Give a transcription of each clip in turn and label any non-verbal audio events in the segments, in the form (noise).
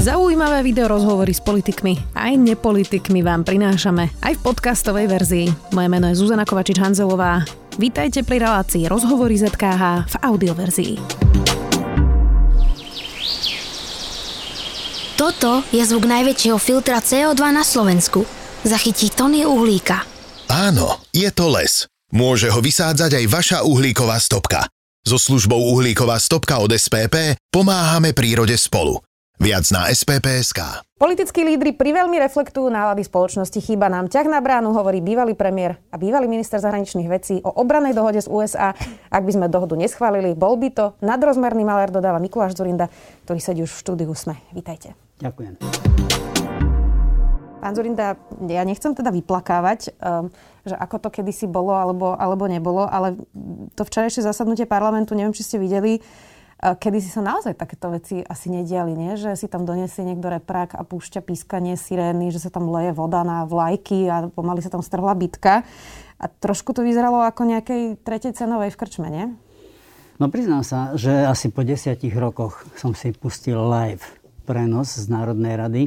Zaujímavé video rozhovory s politikmi aj nepolitikmi vám prinášame aj v podcastovej verzii. Moje meno je Zuzana Kovačič-Hanzelová. Vítajte pri relácii Rozhovory ZKH v audioverzii. Toto je zvuk najväčšieho filtra CO2 na Slovensku. Zachytí tony uhlíka. Áno, je to les. Môže ho vysádzať aj vaša uhlíková stopka. So službou Uhlíková stopka od SPP pomáhame prírode spolu. Viac na SPPSK. Politickí lídry priveľmi reflektujú nálady spoločnosti. Chýba nám ťah na bránu, hovorí bývalý premiér a bývalý minister zahraničných vecí o obranej dohode z USA. Ak by sme dohodu neschválili, bol by to nadrozmerný malér, dodáva Mikuláš Zurinda, ktorý sedí už v štúdiu SME. Vítajte. Ďakujem. Pán Zurinda, ja nechcem teda vyplakávať, um, že ako to kedysi bolo alebo, alebo nebolo, ale to včerajšie zasadnutie parlamentu, neviem, či ste videli, Kedy si sa naozaj takéto veci asi nediali, nie? že si tam donesie niekto reprák a púšťa pískanie sirény, že sa tam leje voda na vlajky a pomaly sa tam strhla bitka. A trošku to vyzeralo ako nejakej tretej cenovej v krčme, nie? No priznám sa, že asi po desiatich rokoch som si pustil live prenos z Národnej rady,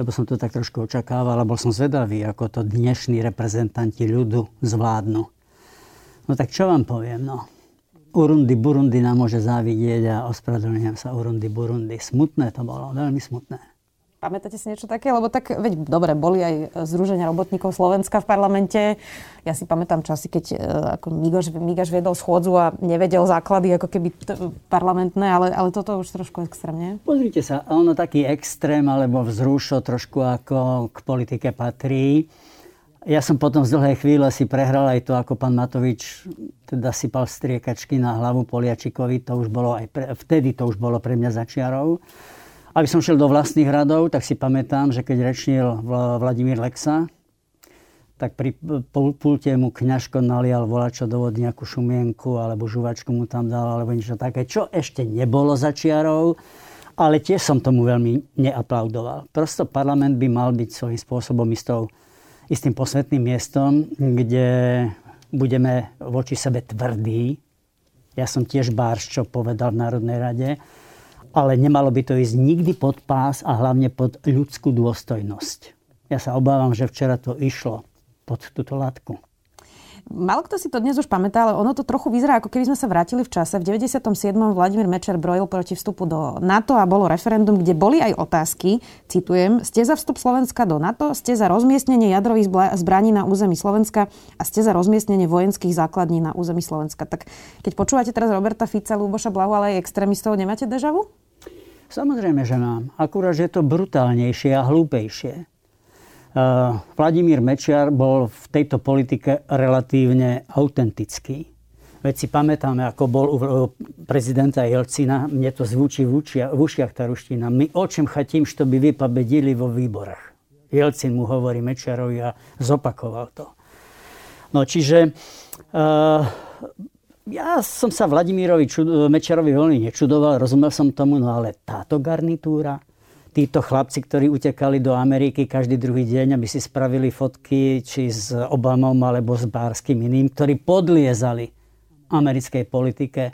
lebo som to tak trošku očakával a bol som zvedavý, ako to dnešní reprezentanti ľudu zvládnu. No tak čo vám poviem, no Urundi Burundi nám môže závidieť a ospravedlňujem sa Urundi Burundi. Smutné to bolo, veľmi smutné. Pamätáte si niečo také? Lebo tak, veď dobre, boli aj Združenia robotníkov Slovenska v parlamente. Ja si pamätám časy, keď e, ako Migaš, Migaš viedol schôdzu a nevedel základy ako keby t- parlamentné, ale, ale toto už trošku extrémne. Pozrite sa, ono taký extrém alebo vzrušo trošku ako k politike patrí. Ja som potom z dlhej chvíle si prehral aj to, ako pán Matovič teda sypal striekačky na hlavu Poliačikovi. To už bolo aj pre, vtedy to už bolo pre mňa začiarov. Aby som šiel do vlastných radov, tak si pamätám, že keď rečnil Vladimír Lexa, tak pri pulte mu kňažko nalial volačo do vody nejakú šumienku alebo žuvačku mu tam dal alebo niečo také, čo ešte nebolo začiarov, ale tiež som tomu veľmi neaplaudoval. Prosto parlament by mal byť svojím spôsobom istou istým posvetným miestom, kde budeme voči sebe tvrdí. Ja som tiež Bárš, čo povedal v Národnej rade, ale nemalo by to ísť nikdy pod pás a hlavne pod ľudskú dôstojnosť. Ja sa obávam, že včera to išlo pod túto látku. Malo kto si to dnes už pamätá, ale ono to trochu vyzerá, ako keby sme sa vrátili v čase. V 97. Vladimír Mečer brojil proti vstupu do NATO a bolo referendum, kde boli aj otázky, citujem, ste za vstup Slovenska do NATO, ste za rozmiestnenie jadrových zbraní na území Slovenska a ste za rozmiestnenie vojenských základní na území Slovenska. Tak keď počúvate teraz Roberta Fica, Luboša Blahu, ale aj extrémistov, nemáte dežavu? Samozrejme, že mám. Akurát, že je to brutálnejšie a hlúpejšie. Eh, Vladimír Mečiar bol v tejto politike relatívne autentický. Veď si pamätáme, ako bol u prezidenta Jelcina, mne to zvučí v, učia, v ušiach tá ruština. My o čem chatím, što by vy pobedili vo výborach. Jelcin mu hovorí Mečiarovi a zopakoval to. No čiže uh, ja som sa Vladimírovi Mečiarovi veľmi nečudoval, rozumel som tomu, no ale táto garnitúra, títo chlapci, ktorí utekali do Ameriky každý druhý deň, aby si spravili fotky či s Obamom alebo s Bárským iným, ktorí podliezali americkej politike,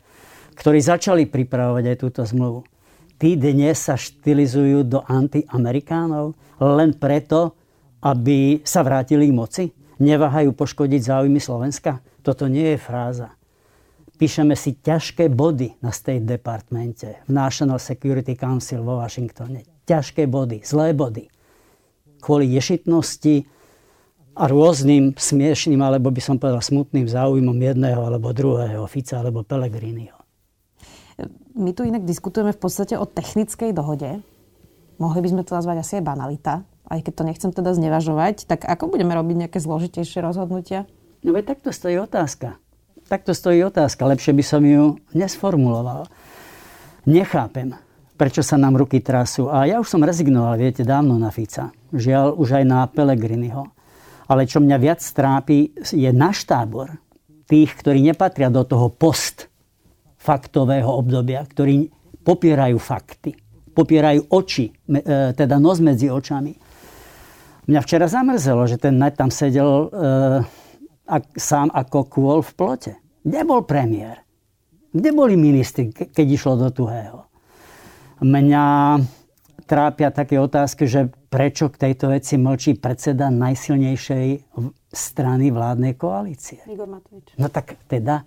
ktorí začali pripravovať aj túto zmluvu. Tí dnes sa štilizujú do antiamerikánov len preto, aby sa vrátili k moci? Neváhajú poškodiť záujmy Slovenska? Toto nie je fráza. Píšeme si ťažké body na State Departmente, v National Security Council vo Washingtone ťažké body, zlé body. Kvôli ješitnosti a rôznym smiešným, alebo by som povedal smutným záujmom jedného alebo druhého, Fica alebo Pellegriniho. My tu inak diskutujeme v podstate o technickej dohode. Mohli by sme to nazvať asi aj banalita, aj keď to nechcem teda znevažovať. Tak ako budeme robiť nejaké zložitejšie rozhodnutia? No veď takto stojí otázka. Takto stojí otázka. Lepšie by som ju nesformuloval. Nechápem, prečo sa nám ruky trasú. A ja už som rezignoval, viete, dávno na Fica. Žiaľ, už aj na Pelegriniho. Ale čo mňa viac trápi, je náš tábor. Tých, ktorí nepatria do toho post faktového obdobia, ktorí popierajú fakty, popierajú oči, e, teda nos medzi očami. Mňa včera zamrzelo, že ten tam sedel e, sám ako kôl v plote. Kde bol premiér? Kde boli ministri, keď išlo do tuhého? Mňa trápia také otázky, že prečo k tejto veci mlčí predseda najsilnejšej strany vládnej koalície. Igor Matovič. No tak teda,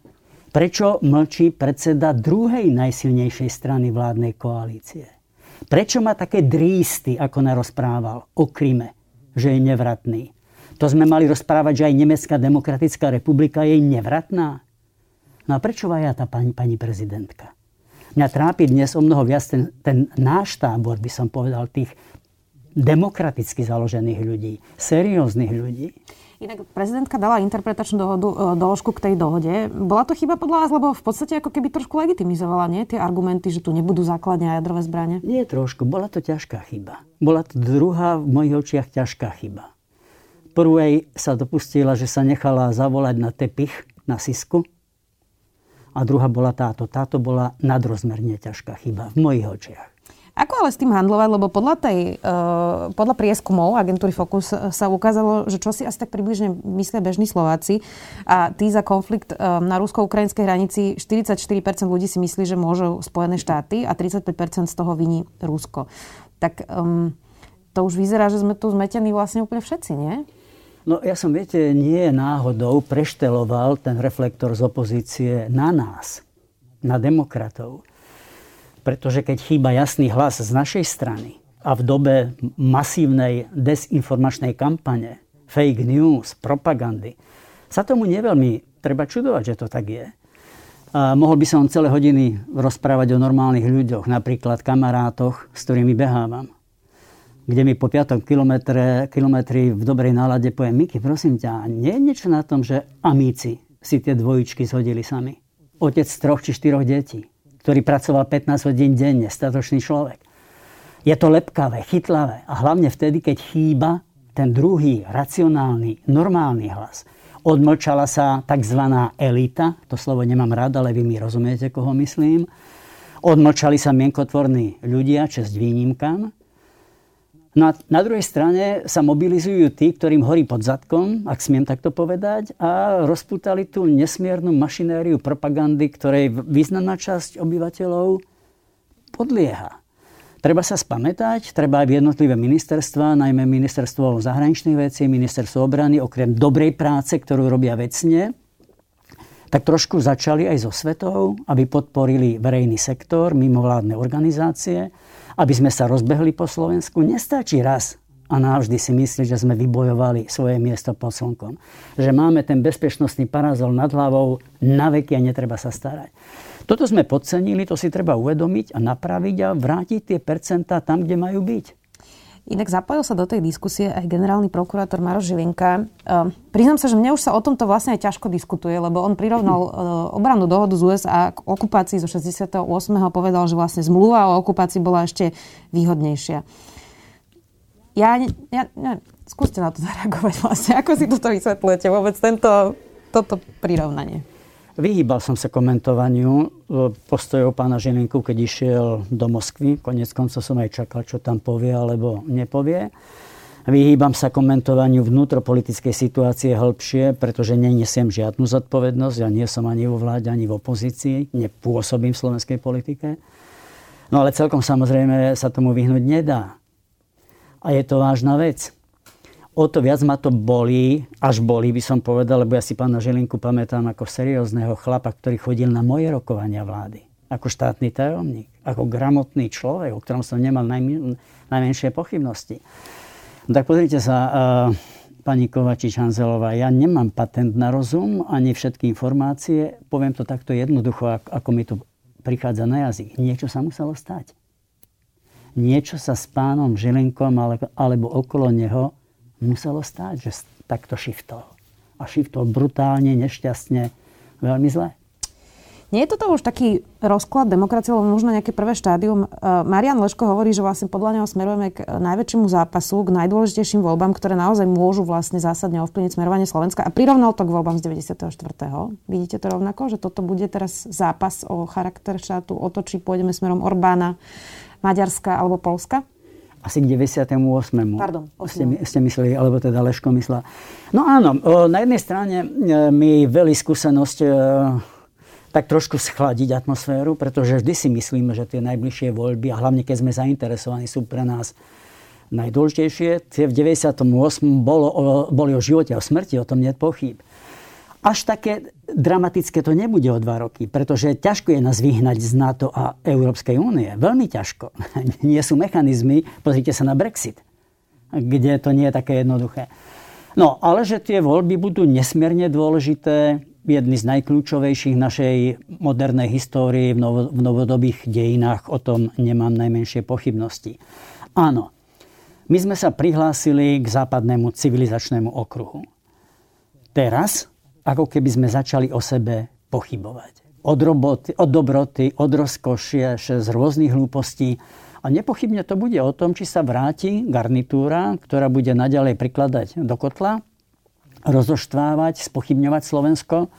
prečo mlčí predseda druhej najsilnejšej strany vládnej koalície? Prečo má také drísty, ako narozprával o Kryme, že je nevratný? To sme mali rozprávať, že aj Nemecká demokratická republika je nevratná. No a prečo vajá tá pani, pani prezidentka? Mňa trápi dnes o mnoho viac ten, ten náš tábor, by som povedal, tých demokraticky založených ľudí, serióznych ľudí. Inak prezidentka dala interpretačnú dohodu, e, doložku k tej dohode. Bola to chyba podľa vás, lebo v podstate ako keby trošku legitimizovala nie? tie argumenty, že tu nebudú základne a jadrové zbranie? Nie trošku, bola to ťažká chyba. Bola to druhá v mojich očiach ťažká chyba. Prvej sa dopustila, že sa nechala zavolať na tepich na Sisku, a druhá bola táto. Táto bola nadrozmerne ťažká chyba v mojich očiach. Ako ale s tým handlovať, lebo podľa, tej, uh, podľa prieskumov agentúry Focus sa ukázalo, že čo si asi tak približne myslia bežní Slováci a tí za konflikt uh, na rusko-ukrajinskej hranici 44% ľudí si myslí, že môžu Spojené štáty a 35% z toho viní Rusko. Tak um, to už vyzerá, že sme tu zmetení vlastne úplne všetci, nie? No ja som, viete, nie náhodou prešteloval ten reflektor z opozície na nás, na demokratov. Pretože keď chýba jasný hlas z našej strany a v dobe masívnej desinformačnej kampane, fake news, propagandy, sa tomu neveľmi treba čudovať, že to tak je. A mohol by som celé hodiny rozprávať o normálnych ľuďoch, napríklad kamarátoch, s ktorými behávam kde mi po 5. kilometre, kilometri v dobrej nálade poviem, Miky, prosím ťa, nie je niečo na tom, že amíci si tie dvojičky zhodili sami? Otec troch či štyroch detí, ktorý pracoval 15 hodín denne, statočný človek. Je to lepkavé, chytlavé a hlavne vtedy, keď chýba ten druhý, racionálny, normálny hlas. Odmlčala sa tzv. elita, to slovo nemám rád, ale vy mi rozumiete, koho myslím. Odmlčali sa mienkotvorní ľudia, čest výnimkám. No a na druhej strane sa mobilizujú tí, ktorým horí pod zadkom, ak smiem takto povedať, a rozputali tú nesmiernu mašinériu propagandy, ktorej významná časť obyvateľov podlieha. Treba sa spamätať, treba aj v jednotlivé ministerstva, najmä ministerstvo zahraničných vecí, ministerstvo obrany, okrem dobrej práce, ktorú robia vecne, tak trošku začali aj so svetou, aby podporili verejný sektor, mimovládne organizácie, aby sme sa rozbehli po Slovensku. Nestačí raz a navždy si myslí, že sme vybojovali svoje miesto pod slnkom. Že máme ten bezpečnostný parazol nad hlavou na veky a netreba sa starať. Toto sme podcenili, to si treba uvedomiť a napraviť a vrátiť tie percentá tam, kde majú byť. Inak zapojil sa do tej diskusie aj generálny prokurátor Maroš Žilinka. Uh, priznám sa, že mne už sa o tomto vlastne aj ťažko diskutuje, lebo on prirovnal (laughs) uh, obrannú dohodu z USA k okupácii zo 68. a povedal, že vlastne zmluva o okupácii bola ešte výhodnejšia. Ja, ja, ja skúste na to (laughs) zareagovať vlastne. Ako si toto vysvetľujete vôbec tento, toto prirovnanie? Vyhýbal som sa komentovaniu e, postojov pána Žilinku, keď išiel do Moskvy. Konec koncov som aj čakal, čo tam povie alebo nepovie. Vyhýbam sa komentovaniu vnútropolitickej situácie hĺbšie, pretože nenesiem žiadnu zodpovednosť. Ja nie som ani vo vláde, ani v opozícii. Nepôsobím v slovenskej politike. No ale celkom samozrejme sa tomu vyhnúť nedá. A je to vážna vec o to viac ma to bolí, až bolí by som povedal, lebo ja si pána Želinku pamätám ako seriózneho chlapa, ktorý chodil na moje rokovania vlády. Ako štátny tajomník, ako gramotný človek, o ktorom som nemal najmen, najmenšie pochybnosti. No tak pozrite sa, uh, pani Kovačič-Hanzelová, ja nemám patent na rozum, ani všetky informácie. Poviem to takto jednoducho, ako, ako mi to prichádza na jazyk. Niečo sa muselo stať. Niečo sa s pánom Žilinkom alebo, alebo okolo neho muselo stáť, že takto šiftol. A šiftol brutálne, nešťastne, veľmi zle. Nie je toto už taký rozklad demokracie, alebo možno nejaké prvé štádium? Uh, Marian Leško hovorí, že vlastne podľa neho smerujeme k najväčšiemu zápasu, k najdôležitejším voľbám, ktoré naozaj môžu vlastne zásadne ovplyvniť smerovanie Slovenska. A prirovnal to k voľbám z 94. Vidíte to rovnako, že toto bude teraz zápas o charakter štátu, o to, či pôjdeme smerom Orbána, Maďarska alebo Polska? Asi k 98. Pardon, ste, ste mysleli, alebo teda Leško myslela. No áno, na jednej strane e, mi veľmi skúsenosť e, tak trošku schladiť atmosféru, pretože vždy si myslíme, že tie najbližšie voľby, a hlavne keď sme zainteresovaní, sú pre nás najdôležitejšie. Tie v 98. Bolo, o, boli o živote a o smrti, o tom nie je pochyb. Až také dramatické to nebude o dva roky, pretože ťažko je nás vyhnať z NATO a Európskej únie. Veľmi ťažko. (laughs) nie sú mechanizmy, pozrite sa na Brexit, kde to nie je také jednoduché. No, ale že tie voľby budú nesmierne dôležité, jedny z najkľúčovejších našej modernej histórii v, novo, v novodobých dejinách, o tom nemám najmenšie pochybnosti. Áno, my sme sa prihlásili k západnému civilizačnému okruhu. Teraz, ako keby sme začali o sebe pochybovať. Od, roboty, od dobroty, od rozkošie, z rôznych hlúpostí. A nepochybne to bude o tom, či sa vráti garnitúra, ktorá bude naďalej prikladať do kotla rozoštvávať, spochybňovať Slovensko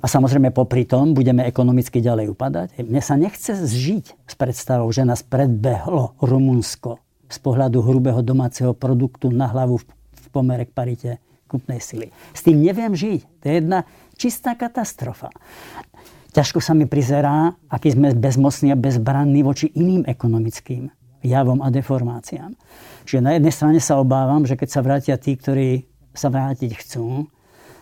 a samozrejme popri tom budeme ekonomicky ďalej upadať. Mne sa nechce zžiť s predstavou, že nás predbehlo Rumunsko z pohľadu hrubého domáceho produktu na hlavu v pomere k parite kúpnej sily. S tým neviem žiť. To je jedna čistá katastrofa. Ťažko sa mi prizerá, aký sme bezmocní a bezbranní voči iným ekonomickým javom a deformáciám. Čiže na jednej strane sa obávam, že keď sa vrátia tí, ktorí sa vrátiť chcú,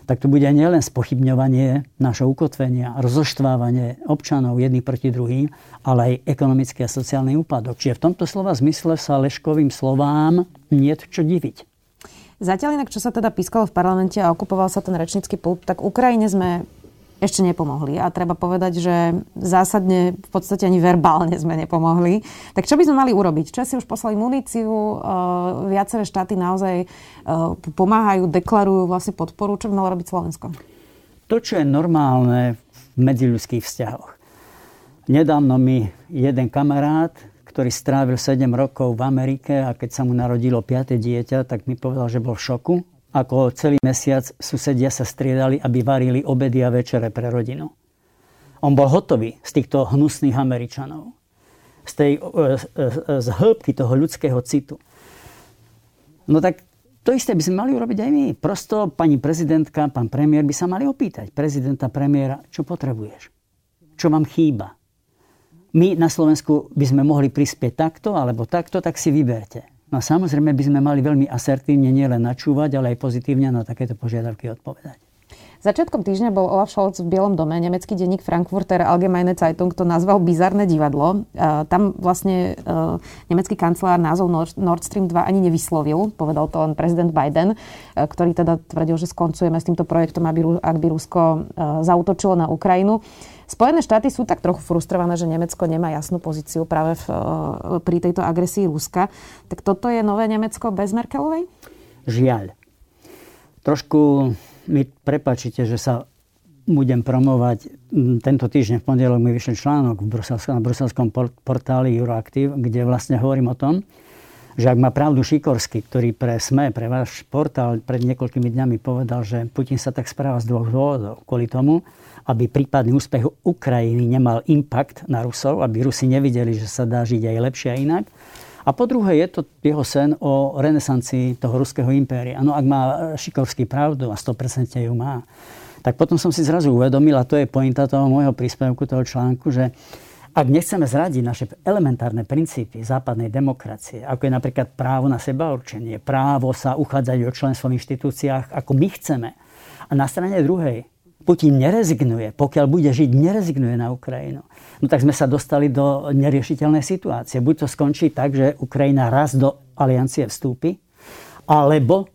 tak to bude nielen spochybňovanie našho ukotvenia, rozoštvávanie občanov jedných proti druhým, ale aj ekonomický a sociálny úpadok. Čiže v tomto slova zmysle sa Leškovým slovám nie čo diviť. Zatiaľ inak, čo sa teda pískalo v parlamente a okupoval sa ten rečnícky pult, tak Ukrajine sme ešte nepomohli. A treba povedať, že zásadne v podstate ani verbálne sme nepomohli. Tak čo by sme mali urobiť? Česi už poslali muníciu, uh, viaceré štáty naozaj uh, pomáhajú, deklarujú vlastne podporu. Čo by malo robiť Slovensko? To, čo je normálne v medziľudských vzťahoch. Nedávno mi jeden kamarát, ktorý strávil 7 rokov v Amerike a keď sa mu narodilo 5. dieťa, tak mi povedal, že bol v šoku, ako celý mesiac susedia sa striedali, aby varili obedy a večere pre rodinu. On bol hotový z týchto hnusných Američanov. Z, tej, e, e, z hĺbky toho ľudského citu. No tak to isté by sme mali urobiť aj my. Prosto pani prezidentka, pán premiér by sa mali opýtať prezidenta, premiéra, čo potrebuješ? Čo vám chýba? My na Slovensku by sme mohli prispieť takto alebo takto, tak si vyberte. No a samozrejme by sme mali veľmi asertívne nielen načúvať, ale aj pozitívne na takéto požiadavky odpovedať. Začiatkom týždňa bol Olaf Scholz v Bielom dome, nemecký denník Frankfurter Allgemeine Zeitung to nazval bizarné divadlo. Uh, tam vlastne uh, nemecký kancelár názov Nord Stream 2 ani nevyslovil, povedal to len prezident Biden, uh, ktorý teda tvrdil, že skoncujeme s týmto projektom, aby, ak by Rusko uh, zautočilo na Ukrajinu. Spojené štáty sú tak trochu frustrované, že Nemecko nemá jasnú pozíciu práve v, eh, pri tejto agresii Ruska. Tak toto je nové Nemecko bez Merkelovej? Žiaľ. Trošku mi prepačite, že sa budem promovať. Mm, tento týždeň v pondelok mi vyšiel článok v bruselskom, na bruselskom portáli Euroactiv, kde vlastne hovorím o tom, že ak má pravdu Šikorsky, ktorý pre SME, pre váš portál pred niekoľkými dňami povedal, že Putin sa tak správa z dvoch dôvodov. Kvôli tomu, aby prípadný úspech Ukrajiny nemal impact na Rusov, aby Rusi nevideli, že sa dá žiť aj lepšie a inak. A po druhé je to jeho sen o renesancii toho ruského impéria. No ak má Šikovský pravdu a 100% ju má, tak potom som si zrazu uvedomil, a to je pointa toho môjho príspevku, toho článku, že ak nechceme zradiť naše elementárne princípy západnej demokracie, ako je napríklad právo na seba určenie, právo sa uchádzať o členstvo v inštitúciách, ako my chceme, a na strane druhej Putin nerezignuje, pokiaľ bude žiť, nerezignuje na Ukrajinu. No tak sme sa dostali do neriešiteľnej situácie. Buď to skončí tak, že Ukrajina raz do aliancie vstúpi, alebo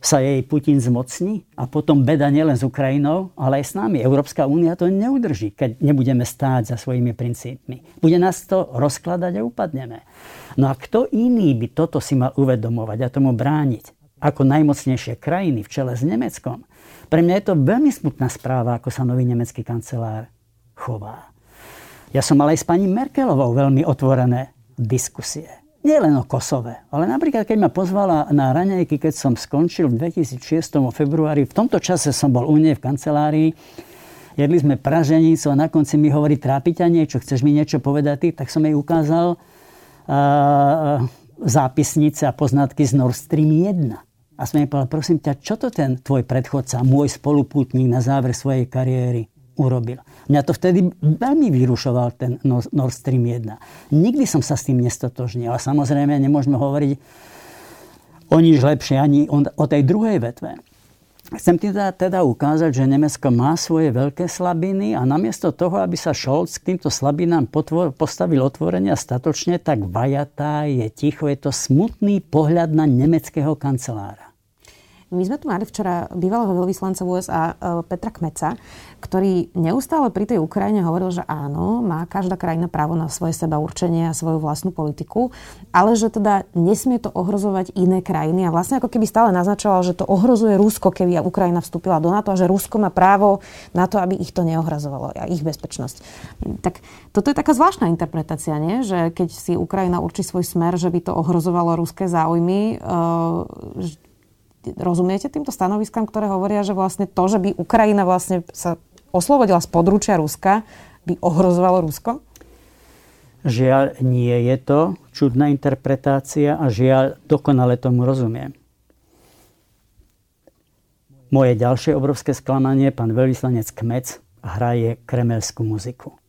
sa jej Putin zmocní a potom beda nielen s Ukrajinou, ale aj s nami. Európska únia to neudrží, keď nebudeme stáť za svojimi princípmi. Bude nás to rozkladať a upadneme. No a kto iný by toto si mal uvedomovať a tomu brániť? Ako najmocnejšie krajiny v čele s Nemeckom, pre mňa je to veľmi smutná správa, ako sa nový nemecký kancelár chová. Ja som mal aj s pani Merkelovou veľmi otvorené diskusie. Nie len o Kosove, ale napríklad, keď ma pozvala na raňajky, keď som skončil v 2006 februári, v tomto čase som bol u nej v kancelárii, jedli sme praženicu a na konci mi hovorí, trápi ťa niečo, chceš mi niečo povedať ty? Tak som jej ukázal uh, zápisnice a poznatky z Nord Stream 1. A som jej povedal, prosím ťa, čo to ten tvoj predchodca, môj spolupútnik na záver svojej kariéry urobil. Mňa to vtedy veľmi vyrušoval ten Nord Stream 1. Nikdy som sa s tým nestotožnil. A samozrejme nemôžeme hovoriť o nič lepšie ani o tej druhej vetve. Chcem teda, teda ukázať, že Nemecko má svoje veľké slabiny a namiesto toho, aby sa Scholz k týmto slabinám potvor, postavil otvorene statočne, tak vajatá je ticho. Je to smutný pohľad na nemeckého kancelára. My sme tu mali včera bývalého veľvyslanca USA e, Petra Kmeca, ktorý neustále pri tej Ukrajine hovoril, že áno, má každá krajina právo na svoje seba určenie a svoju vlastnú politiku, ale že teda nesmie to ohrozovať iné krajiny a vlastne ako keby stále naznačoval, že to ohrozuje Rusko, keby Ukrajina vstúpila do NATO a že Rusko má právo na to, aby ich to neohrazovalo a ich bezpečnosť. Tak toto je taká zvláštna interpretácia, nie? že keď si Ukrajina určí svoj smer, že by to ohrozovalo ruské záujmy, uh, rozumiete týmto stanoviskám, ktoré hovoria, že vlastne to, že by Ukrajina vlastne sa oslobodila z područia Ruska, by ohrozovalo Rusko? Žiaľ, nie je to čudná interpretácia a žiaľ, dokonale tomu rozumiem. Moje ďalšie obrovské sklamanie, pán veľvyslanec Kmec hraje kremelskú muziku.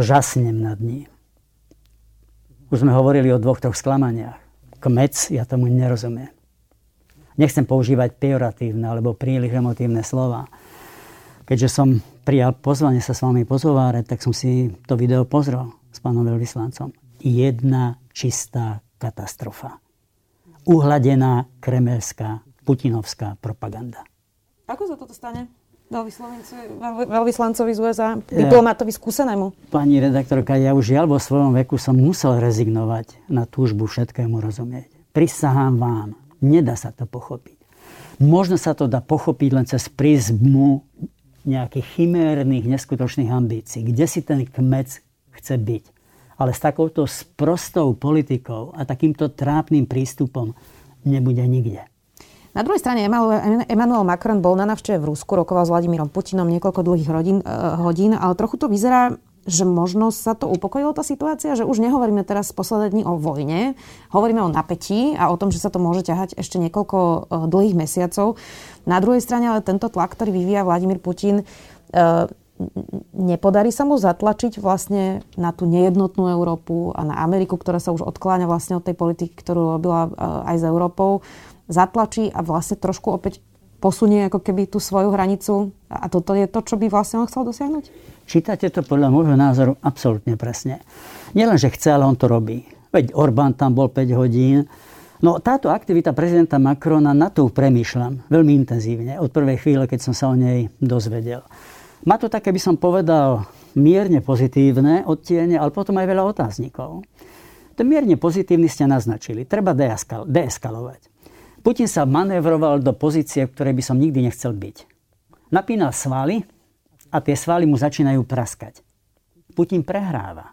Žasnem nad ním. Už sme hovorili o dvoch, troch sklamaniach. Kmec, ja tomu nerozumiem nechcem používať pejoratívne alebo príliš emotívne slova. Keďže som prijal pozvanie sa s vami pozovárať, tak som si to video pozrel s pánom veľvyslancom. Jedna čistá katastrofa. Uhladená kremelská, putinovská propaganda. Ako sa toto stane? Veľvyslancovi z USA, diplomatovi skúsenému. Pani redaktorka, ja už žiaľ vo svojom veku som musel rezignovať na túžbu všetkému rozumieť. Prisahám vám, Nedá sa to pochopiť. Možno sa to dá pochopiť len cez prízmu nejakých chimérnych, neskutočných ambícií. Kde si ten kmec chce byť. Ale s takouto sprostou politikou a takýmto trápnym prístupom nebude nikde. Na druhej strane Emmanuel Macron bol na navšteve v Rusku, rokoval s Vladimírom Putinom niekoľko dlhých eh, hodín ale trochu to vyzerá že možno sa to upokojilo tá situácia, že už nehovoríme teraz posledné dní o vojne, hovoríme o napätí a o tom, že sa to môže ťahať ešte niekoľko e, dlhých mesiacov. Na druhej strane ale tento tlak, ktorý vyvíja Vladimír Putin, e, nepodarí sa mu zatlačiť vlastne na tú nejednotnú Európu a na Ameriku, ktorá sa už odkláňa vlastne od tej politiky, ktorú robila e, aj s Európou, zatlačí a vlastne trošku opäť posunie ako keby tú svoju hranicu a toto je to, čo by vlastne on chcel dosiahnuť? Čítate to podľa môjho názoru absolútne presne. Nielen, že chce, ale on to robí. Veď Orbán tam bol 5 hodín. No táto aktivita prezidenta Macrona, na to premýšľam veľmi intenzívne od prvej chvíle, keď som sa o nej dozvedel. Má to také, by som povedal, mierne pozitívne odtiene, ale potom aj veľa otáznikov. To mierne pozitívny ste naznačili. Treba deeskalovať. Putin sa manévroval do pozície, v ktorej by som nikdy nechcel byť. Napínal svaly a tie svaly mu začínajú praskať. Putin prehráva.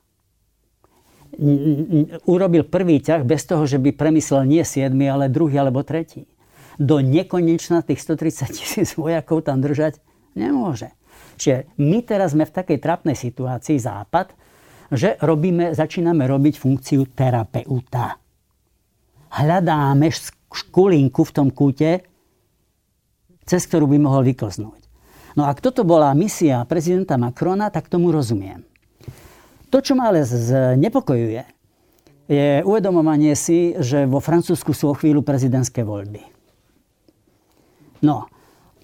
Urobil prvý ťah bez toho, že by premyslel nie 7, ale druhý alebo tretí. Do nekonečna tých 130 tisíc vojakov tam držať nemôže. Čiže my teraz sme v takej trapnej situácii, Západ, že robíme, začíname robiť funkciu terapeuta. Hľadáme škulinku v tom kúte, cez ktorú by mohol vykoznúť. No a toto bola misia prezidenta Macrona, tak tomu rozumiem. To, čo ma ale znepokojuje, je uvedomovanie si, že vo Francúzsku sú o chvíľu prezidentské voľby. No,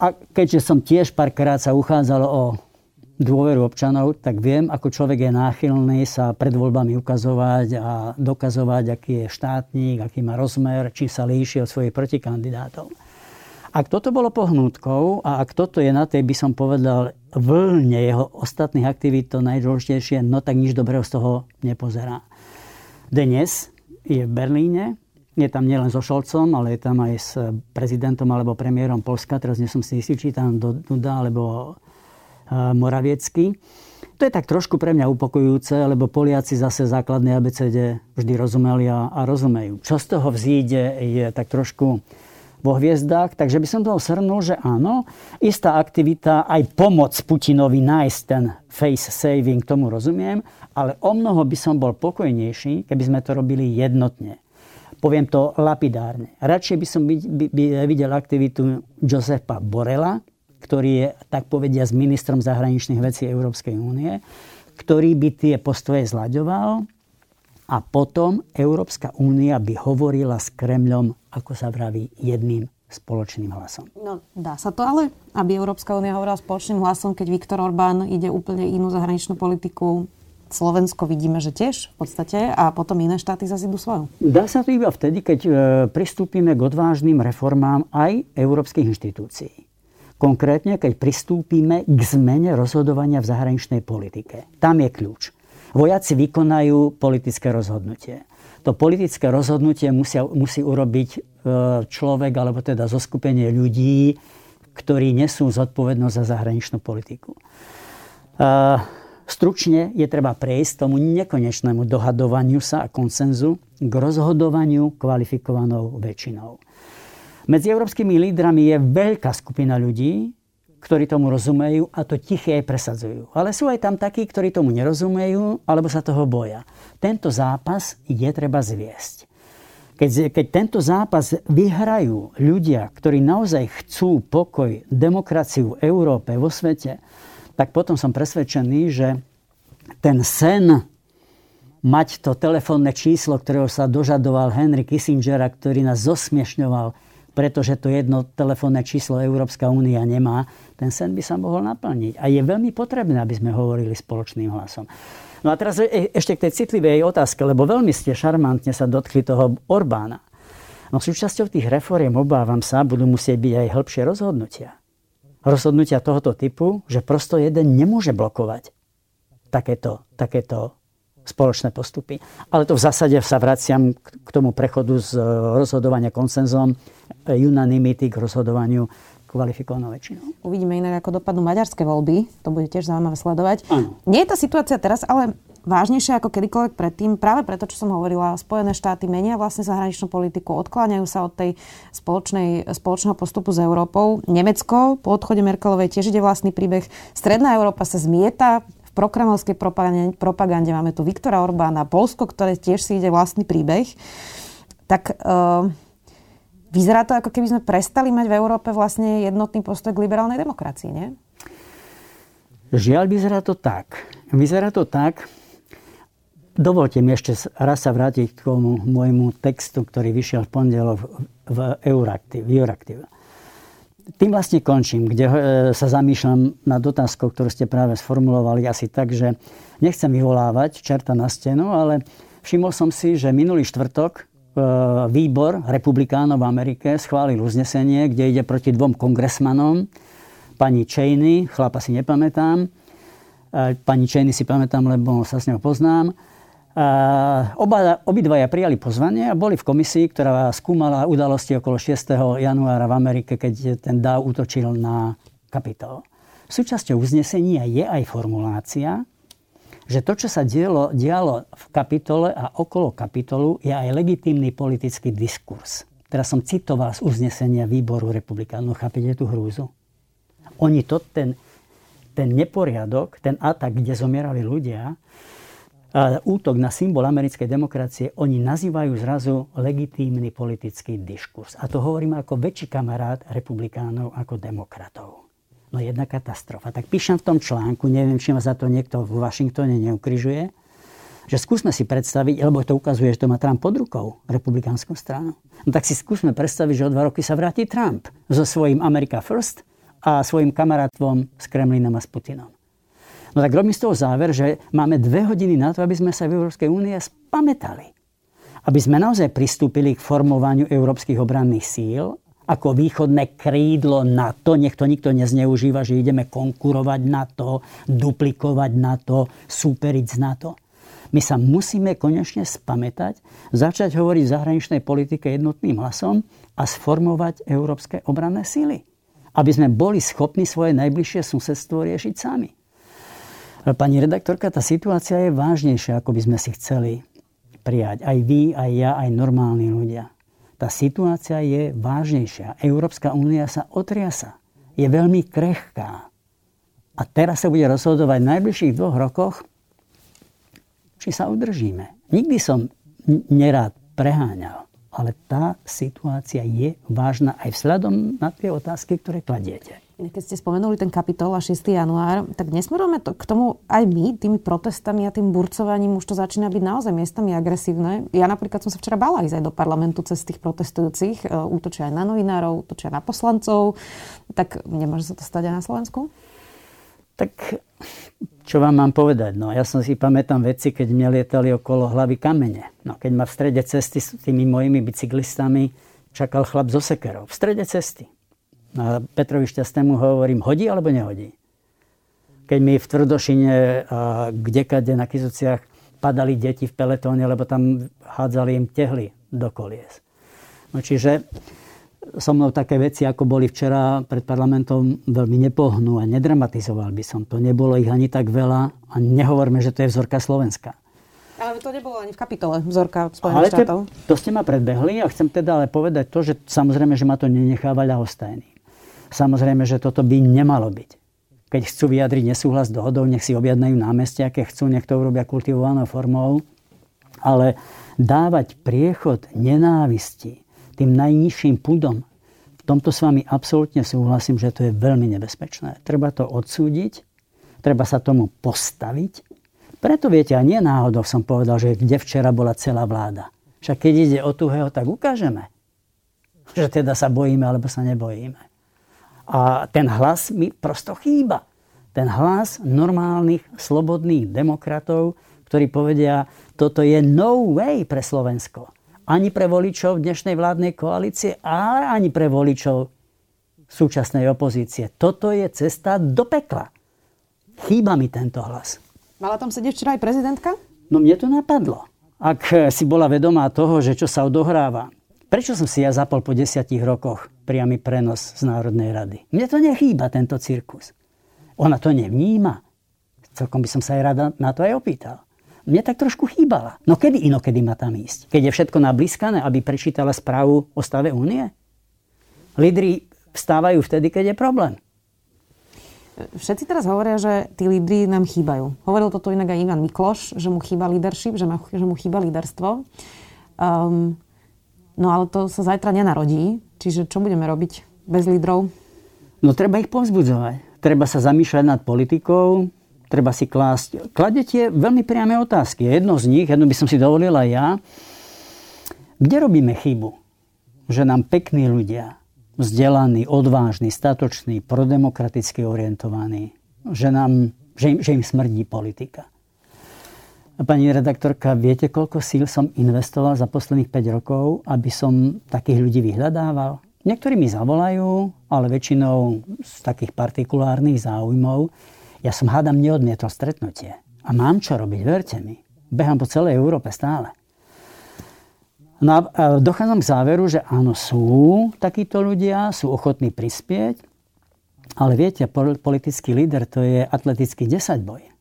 a keďže som tiež párkrát sa uchádzal o dôveru občanov, tak viem, ako človek je náchylný sa pred voľbami ukazovať a dokazovať, aký je štátnik, aký má rozmer, či sa líši od svojich protikandidátov. Ak toto bolo pohnútkou a ak toto je na tej, by som povedal, vlne jeho ostatných aktivít to najdôležitejšie, no tak nič dobrého z toho nepozerá. Dnes je v Berlíne, je tam nielen so Šolcom, ale je tam aj s prezidentom alebo premiérom Polska. Teraz nie som si istý, či tam Duda alebo Moraviecky. To je tak trošku pre mňa upokojujúce, lebo Poliaci zase základné ABCD vždy rozumeli a, a rozumejú. Čo z toho vzíde je tak trošku vo hviezdách, takže by som toho shrnul, že áno, istá aktivita, aj pomoc Putinovi nájsť ten face saving, tomu rozumiem, ale o mnoho by som bol pokojnejší, keby sme to robili jednotne. Poviem to lapidárne. Radšej by som by, by, by videl aktivitu Josefa Borela, ktorý je, tak povedia, s ministrom zahraničných vecí Európskej únie, ktorý by tie postoje zlaďoval a potom Európska únia by hovorila s Kremľom, ako sa vraví, jedným spoločným hlasom. No, dá sa to ale, aby Európska únia hovorila spoločným hlasom, keď Viktor Orbán ide úplne inú zahraničnú politiku Slovensko vidíme, že tiež v podstate a potom iné štáty zase idú svoju. Dá sa to iba vtedy, keď e, pristúpime k odvážnym reformám aj európskych inštitúcií. Konkrétne, keď pristúpime k zmene rozhodovania v zahraničnej politike. Tam je kľúč. Vojaci vykonajú politické rozhodnutie. To politické rozhodnutie musia, musí urobiť e, človek, alebo teda zoskupenie ľudí, ktorí nesú zodpovednosť za zahraničnú politiku. Uh, Stručne je treba prejsť tomu nekonečnému dohadovaniu sa a konsenzu k rozhodovaniu kvalifikovanou väčšinou. Medzi európskymi lídrami je veľká skupina ľudí, ktorí tomu rozumejú a to tiché presadzujú. Ale sú aj tam takí, ktorí tomu nerozumejú alebo sa toho boja. Tento zápas je treba zviesť. Keď, keď tento zápas vyhrajú ľudia, ktorí naozaj chcú pokoj, demokraciu v Európe, vo svete, tak potom som presvedčený, že ten sen mať to telefónne číslo, ktorého sa dožadoval Henry Kissinger, ktorý nás zosmiešňoval, pretože to jedno telefónne číslo Európska únia nemá, ten sen by sa mohol naplniť. A je veľmi potrebné, aby sme hovorili spoločným hlasom. No a teraz e, ešte k tej citlivej otázke, lebo veľmi ste šarmantne sa dotkli toho Orbána. No súčasťou tých reforiem, obávam sa, budú musieť byť aj hĺbšie rozhodnutia rozhodnutia tohoto typu, že prosto jeden nemôže blokovať takéto, takéto spoločné postupy. Ale to v zásade sa vraciam k tomu prechodu z rozhodovania konsenzom, unanimity k rozhodovaniu kvalifikovanou väčšinou. Uvidíme inak, ako dopadnú maďarské voľby. To bude tiež zaujímavé sledovať. Ano. Nie je tá situácia teraz, ale vážnejšie ako kedykoľvek predtým. Práve preto, čo som hovorila, Spojené štáty menia vlastne zahraničnú politiku, odkláňajú sa od tej spoločnej, spoločného postupu s Európou. Nemecko po odchode Merkelovej tiež ide vlastný príbeh. Stredná Európa sa zmieta prokremovskej propagande. Máme tu Viktora Orbána, Polsko, ktoré tiež si ide vlastný príbeh. Tak uh, vyzerá to, ako keby sme prestali mať v Európe vlastne jednotný postoj k liberálnej demokracii, nie? Žiaľ, vyzerá to tak. Vyzerá to tak, Dovolte mi ešte raz sa vrátiť k tomu môjmu textu, ktorý vyšiel v pondelok v. Euraktiv. Tým vlastne končím, kde e, sa zamýšľam nad otázkou, ktorú ste práve sformulovali asi tak, že nechcem vyvolávať čerta na stenu, ale všimol som si, že minulý štvrtok e, výbor republikánov v Amerike schválil uznesenie, kde ide proti dvom kongresmanom, pani Cheney, chlapa si nepamätám, e, pani Cheney si pamätám, lebo sa s ňou poznám, Oba, obidvaja prijali pozvanie a boli v komisii, ktorá skúmala udalosti okolo 6. januára v Amerike, keď ten dáv útočil na kapitol. Súčasťou uznesenia je aj formulácia, že to, čo sa dialo, dialo v kapitole a okolo kapitolu, je aj legitímny politický diskurs. Teraz som citoval z uznesenia výboru republikánov. Chápete tú hrúzu? Oni to, ten, ten neporiadok, ten atak, kde zomierali ľudia, útok na symbol americkej demokracie oni nazývajú zrazu legitímny politický diskurs. A to hovorím ako väčší kamarát republikánov ako demokratov. No jedna katastrofa. Tak píšem v tom článku, neviem, či ma za to niekto v Washingtone neukrižuje, že skúsme si predstaviť, lebo to ukazuje, že to má Trump pod rukou, republikánskou stranu. No tak si skúsme predstaviť, že o dva roky sa vráti Trump so svojím America First a svojim kamarátvom s Kremlinom a s Putinom. No tak robím z toho záver, že máme dve hodiny na to, aby sme sa v Európskej únie spametali. Aby sme naozaj pristúpili k formovaniu európskych obranných síl ako východné krídlo NATO. Nech to nikto nezneužíva, že ideme konkurovať na to, duplikovať na to, súperiť z NATO. My sa musíme konečne spamätať, začať hovoriť v zahraničnej politike jednotným hlasom a sformovať európske obranné síly. Aby sme boli schopní svoje najbližšie susedstvo riešiť sami. Pani redaktorka, tá situácia je vážnejšia, ako by sme si chceli prijať. Aj vy, aj ja, aj normálni ľudia. Tá situácia je vážnejšia. Európska únia sa otriasa. Je veľmi krehká. A teraz sa bude rozhodovať v najbližších dvoch rokoch, či sa udržíme. Nikdy som nerád preháňal, ale tá situácia je vážna aj vzhľadom na tie otázky, ktoré kladiete. Keď ste spomenuli ten kapitol a 6. január, tak nesmerujeme to k tomu aj my, tými protestami a tým burcovaním, už to začína byť naozaj miestami agresívne. Ja napríklad som sa včera bala ísť aj do parlamentu cez tých protestujúcich, e, útočia aj na novinárov, útočia na poslancov. Tak nemôže sa to stať aj na Slovensku? Tak čo vám mám povedať? No, ja som si pamätám veci, keď mne lietali okolo hlavy kamene. No, keď ma v strede cesty s tými mojimi bicyklistami čakal chlap zo sekerov. V strede cesty. A Petrovi Šťastnému hovorím, hodí alebo nehodí? Keď mi v Tvrdošine a kdekade na Kizuciach padali deti v peletóne, lebo tam hádzali im tehly do kolies. No čiže so mnou také veci, ako boli včera pred parlamentom, veľmi nepohnú a nedramatizoval by som to. Nebolo ich ani tak veľa a nehovorme, že to je vzorka Slovenska. Ale to nebolo ani v kapitole vzorka Spojených štátov. To, to ste ma predbehli a chcem teda ale povedať to, že samozrejme, že ma to nenecháva ľahostajný. Samozrejme, že toto by nemalo byť. Keď chcú vyjadriť nesúhlas s dohodou, nech si objednajú námestia, keď chcú, nech to urobia kultivovanou formou. Ale dávať priechod nenávisti tým najnižším púdom, v tomto s vami absolútne súhlasím, že to je veľmi nebezpečné. Treba to odsúdiť, treba sa tomu postaviť. Preto viete, a nie náhodou som povedal, že kde včera bola celá vláda. Však keď ide o tuhého, tak ukážeme, (laughs) že teda sa bojíme alebo sa nebojíme. A ten hlas mi prosto chýba. Ten hlas normálnych, slobodných demokratov, ktorí povedia, toto je no way pre Slovensko. Ani pre voličov dnešnej vládnej koalície, ale ani pre voličov súčasnej opozície. Toto je cesta do pekla. Chýba mi tento hlas. Mala tam sedieť včera aj prezidentka? No mne to napadlo. Ak si bola vedomá toho, že čo sa odohráva, prečo som si ja zapol po desiatich rokoch priamy prenos z Národnej rady. Mne to nechýba, tento cirkus. Ona to nevníma. Celkom by som sa aj rada na to aj opýtal. Mne tak trošku chýbala. No kedy inokedy má tam ísť? Keď je všetko nablískané, aby prečítala správu o stave únie? Lídry vstávajú vtedy, keď je problém. Všetci teraz hovoria, že tí lídry nám chýbajú. Hovoril toto inak aj Ivan Mikloš, že mu chýba leadership, že, mu chýba líderstvo. Um, no ale to sa zajtra nenarodí. Čiže čo budeme robiť bez lídrov? No treba ich povzbudzovať. Treba sa zamýšľať nad politikou, treba si klásť... Kladete veľmi priame otázky. Jedno z nich, jedno by som si dovolila ja. Kde robíme chybu? Že nám pekní ľudia, vzdelaní, odvážni, statoční, prodemokraticky orientovaní, že, nám, že, im, že im smrdí politika. Pani redaktorka, viete, koľko síl som investoval za posledných 5 rokov, aby som takých ľudí vyhľadával? Niektorí mi zavolajú, ale väčšinou z takých partikulárnych záujmov. Ja som hádam neodmietol stretnutie. A mám čo robiť, verte mi. Behám po celej Európe stále. No dochádzam k záveru, že áno, sú takíto ľudia, sú ochotní prispieť, ale viete, politický líder to je atletický desaťboj.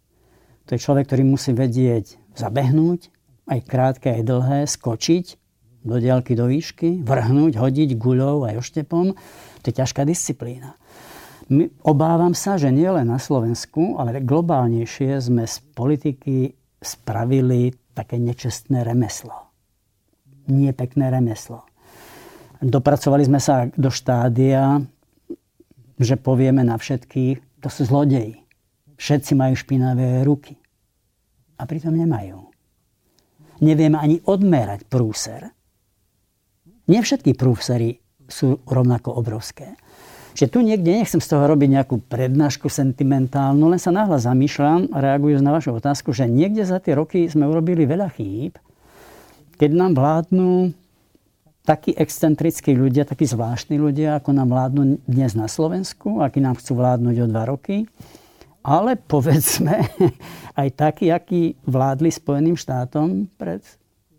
To je človek, ktorý musí vedieť zabehnúť, aj krátke, aj dlhé, skočiť do diaľky, do výšky, vrhnúť, hodiť guľou aj oštepom. To je ťažká disciplína. My, obávam sa, že nielen na Slovensku, ale globálnejšie sme z politiky spravili také nečestné remeslo. Nie pekné remeslo. Dopracovali sme sa do štádia, že povieme na všetkých, to sú zlodeji. Všetci majú špinavé ruky. A pritom nemajú. Nevieme ani odmerať prúser. Nie všetky prúsery sú rovnako obrovské. Že tu niekde nechcem z toho robiť nejakú prednášku sentimentálnu, len sa nahlas zamýšľam, reagujúc na vašu otázku, že niekde za tie roky sme urobili veľa chýb, keď nám vládnu takí excentrickí ľudia, takí zvláštni ľudia, ako nám vládnu dnes na Slovensku, akí nám chcú vládnuť o dva roky ale povedzme (laughs) aj takí, akí vládli Spojeným štátom pred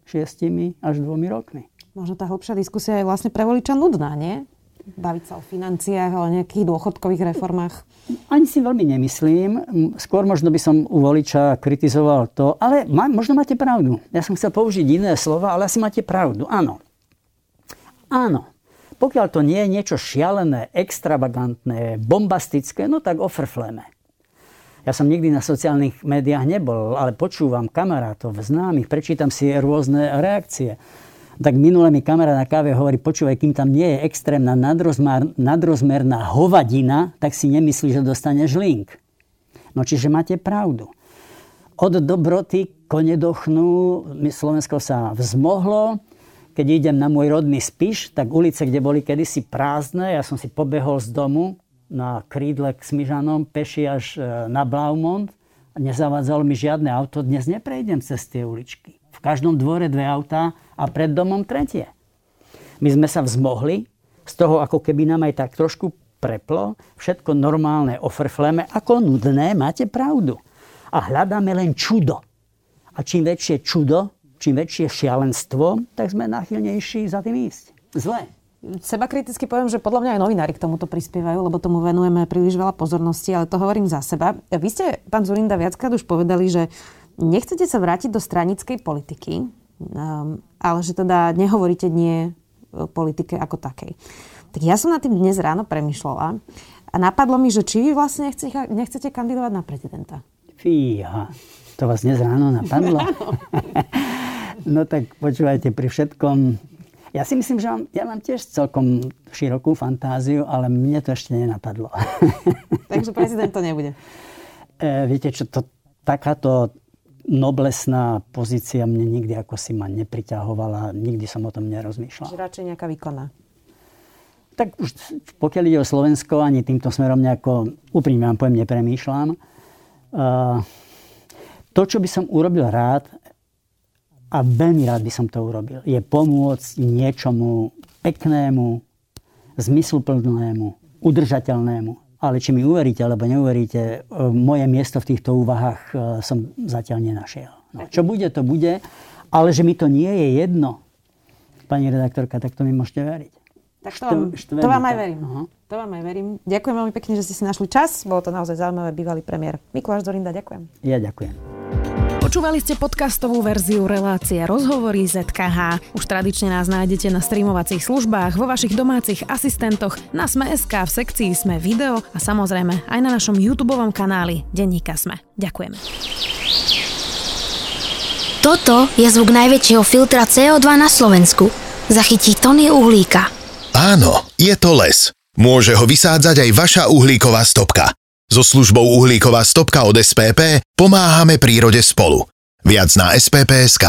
šiestimi až dvomi rokmi. Možno tá hlbšia diskusia je vlastne pre voliča nudná, nie? Baviť sa o financiách, o nejakých dôchodkových reformách. Ani si veľmi nemyslím. Skôr možno by som u voliča kritizoval to, ale má, možno máte pravdu. Ja som chcel použiť iné slova, ale asi máte pravdu. Áno. Áno. Pokiaľ to nie je niečo šialené, extravagantné, bombastické, no tak ofrfleme. Ja som nikdy na sociálnych médiách nebol, ale počúvam kamarátov, známych, prečítam si rôzne reakcie. Tak minule mi kamera na káve hovorí, počúvaj, kým tam nie je extrémna nadrozmer, nadrozmerná hovadina, tak si nemyslí, že dostaneš link. No čiže máte pravdu. Od dobroty kone dochnú, Slovensko sa vzmohlo, keď idem na môj rodný Spiš, tak ulice, kde boli kedysi prázdne, ja som si pobehol z domu na krídle k Smižanom, peši až e, na Blaumont. Nezavádzalo mi žiadne auto, dnes neprejdem cez tie uličky. V každom dvore dve autá a pred domom tretie. My sme sa vzmohli, z toho ako keby nám aj tak trošku preplo, všetko normálne ofrfleme, ako nudné, máte pravdu. A hľadáme len čudo. A čím väčšie čudo, čím väčšie šialenstvo, tak sme náchylnejší za tým ísť. Zle. Seba kriticky poviem, že podľa mňa aj novinári k tomuto prispievajú, lebo tomu venujeme príliš veľa pozornosti, ale to hovorím za seba. Vy ste, pán Zurinda, viackrát už povedali, že nechcete sa vrátiť do stranickej politiky, um, ale že teda nehovoríte nie politike ako takej. Tak ja som na tým dnes ráno premyšľala a napadlo mi, že či vy vlastne nechcete, nechcete kandidovať na prezidenta. Fíha, to vás dnes ráno napadlo? (laughs) (laughs) No tak počúvajte, pri všetkom... Ja si myslím, že mám, ja mám tiež celkom širokú fantáziu, ale mne to ešte nenapadlo. (laughs) Takže prezident to nebude. E, viete čo, to, takáto noblesná pozícia mne nikdy ako si ma nepriťahovala, nikdy som o tom nerozmýšľal. Že radšej nejaká výkona. Tak už pokiaľ ide o Slovensko, ani týmto smerom nejako, úprimne vám poviem, nepremýšľam. Uh, to, čo by som urobil rád, a veľmi rád by som to urobil, je pomôcť niečomu peknému, zmysluplnému, udržateľnému. Ale či mi uveríte alebo neuveríte, e, moje miesto v týchto úvahách e, som zatiaľ nenašiel. No, čo bude, to bude. Ale že mi to nie je jedno, pani redaktorka, tak to mi môžete veriť. Tak to vám, to vám aj verím. Aha. To vám aj verím. Ďakujem veľmi pekne, že ste si našli čas. Bolo to naozaj zaujímavé. Bývalý premiér Mikuláš Zorinda, ďakujem. Ja ďakujem. Počúvali ste podcastovú verziu relácie Rozhovory ZKH. Už tradične nás nájdete na streamovacích službách, vo vašich domácich asistentoch, na Sme.sk, v sekcii Sme video a samozrejme aj na našom YouTube kanáli Denníka Sme. Ďakujeme. Toto je zvuk najväčšieho filtra CO2 na Slovensku. Zachytí tony uhlíka. Áno, je to les. Môže ho vysádzať aj vaša uhlíková stopka. So službou uhlíková stopka od SPP pomáhame prírode spolu. Viac na spp.sk.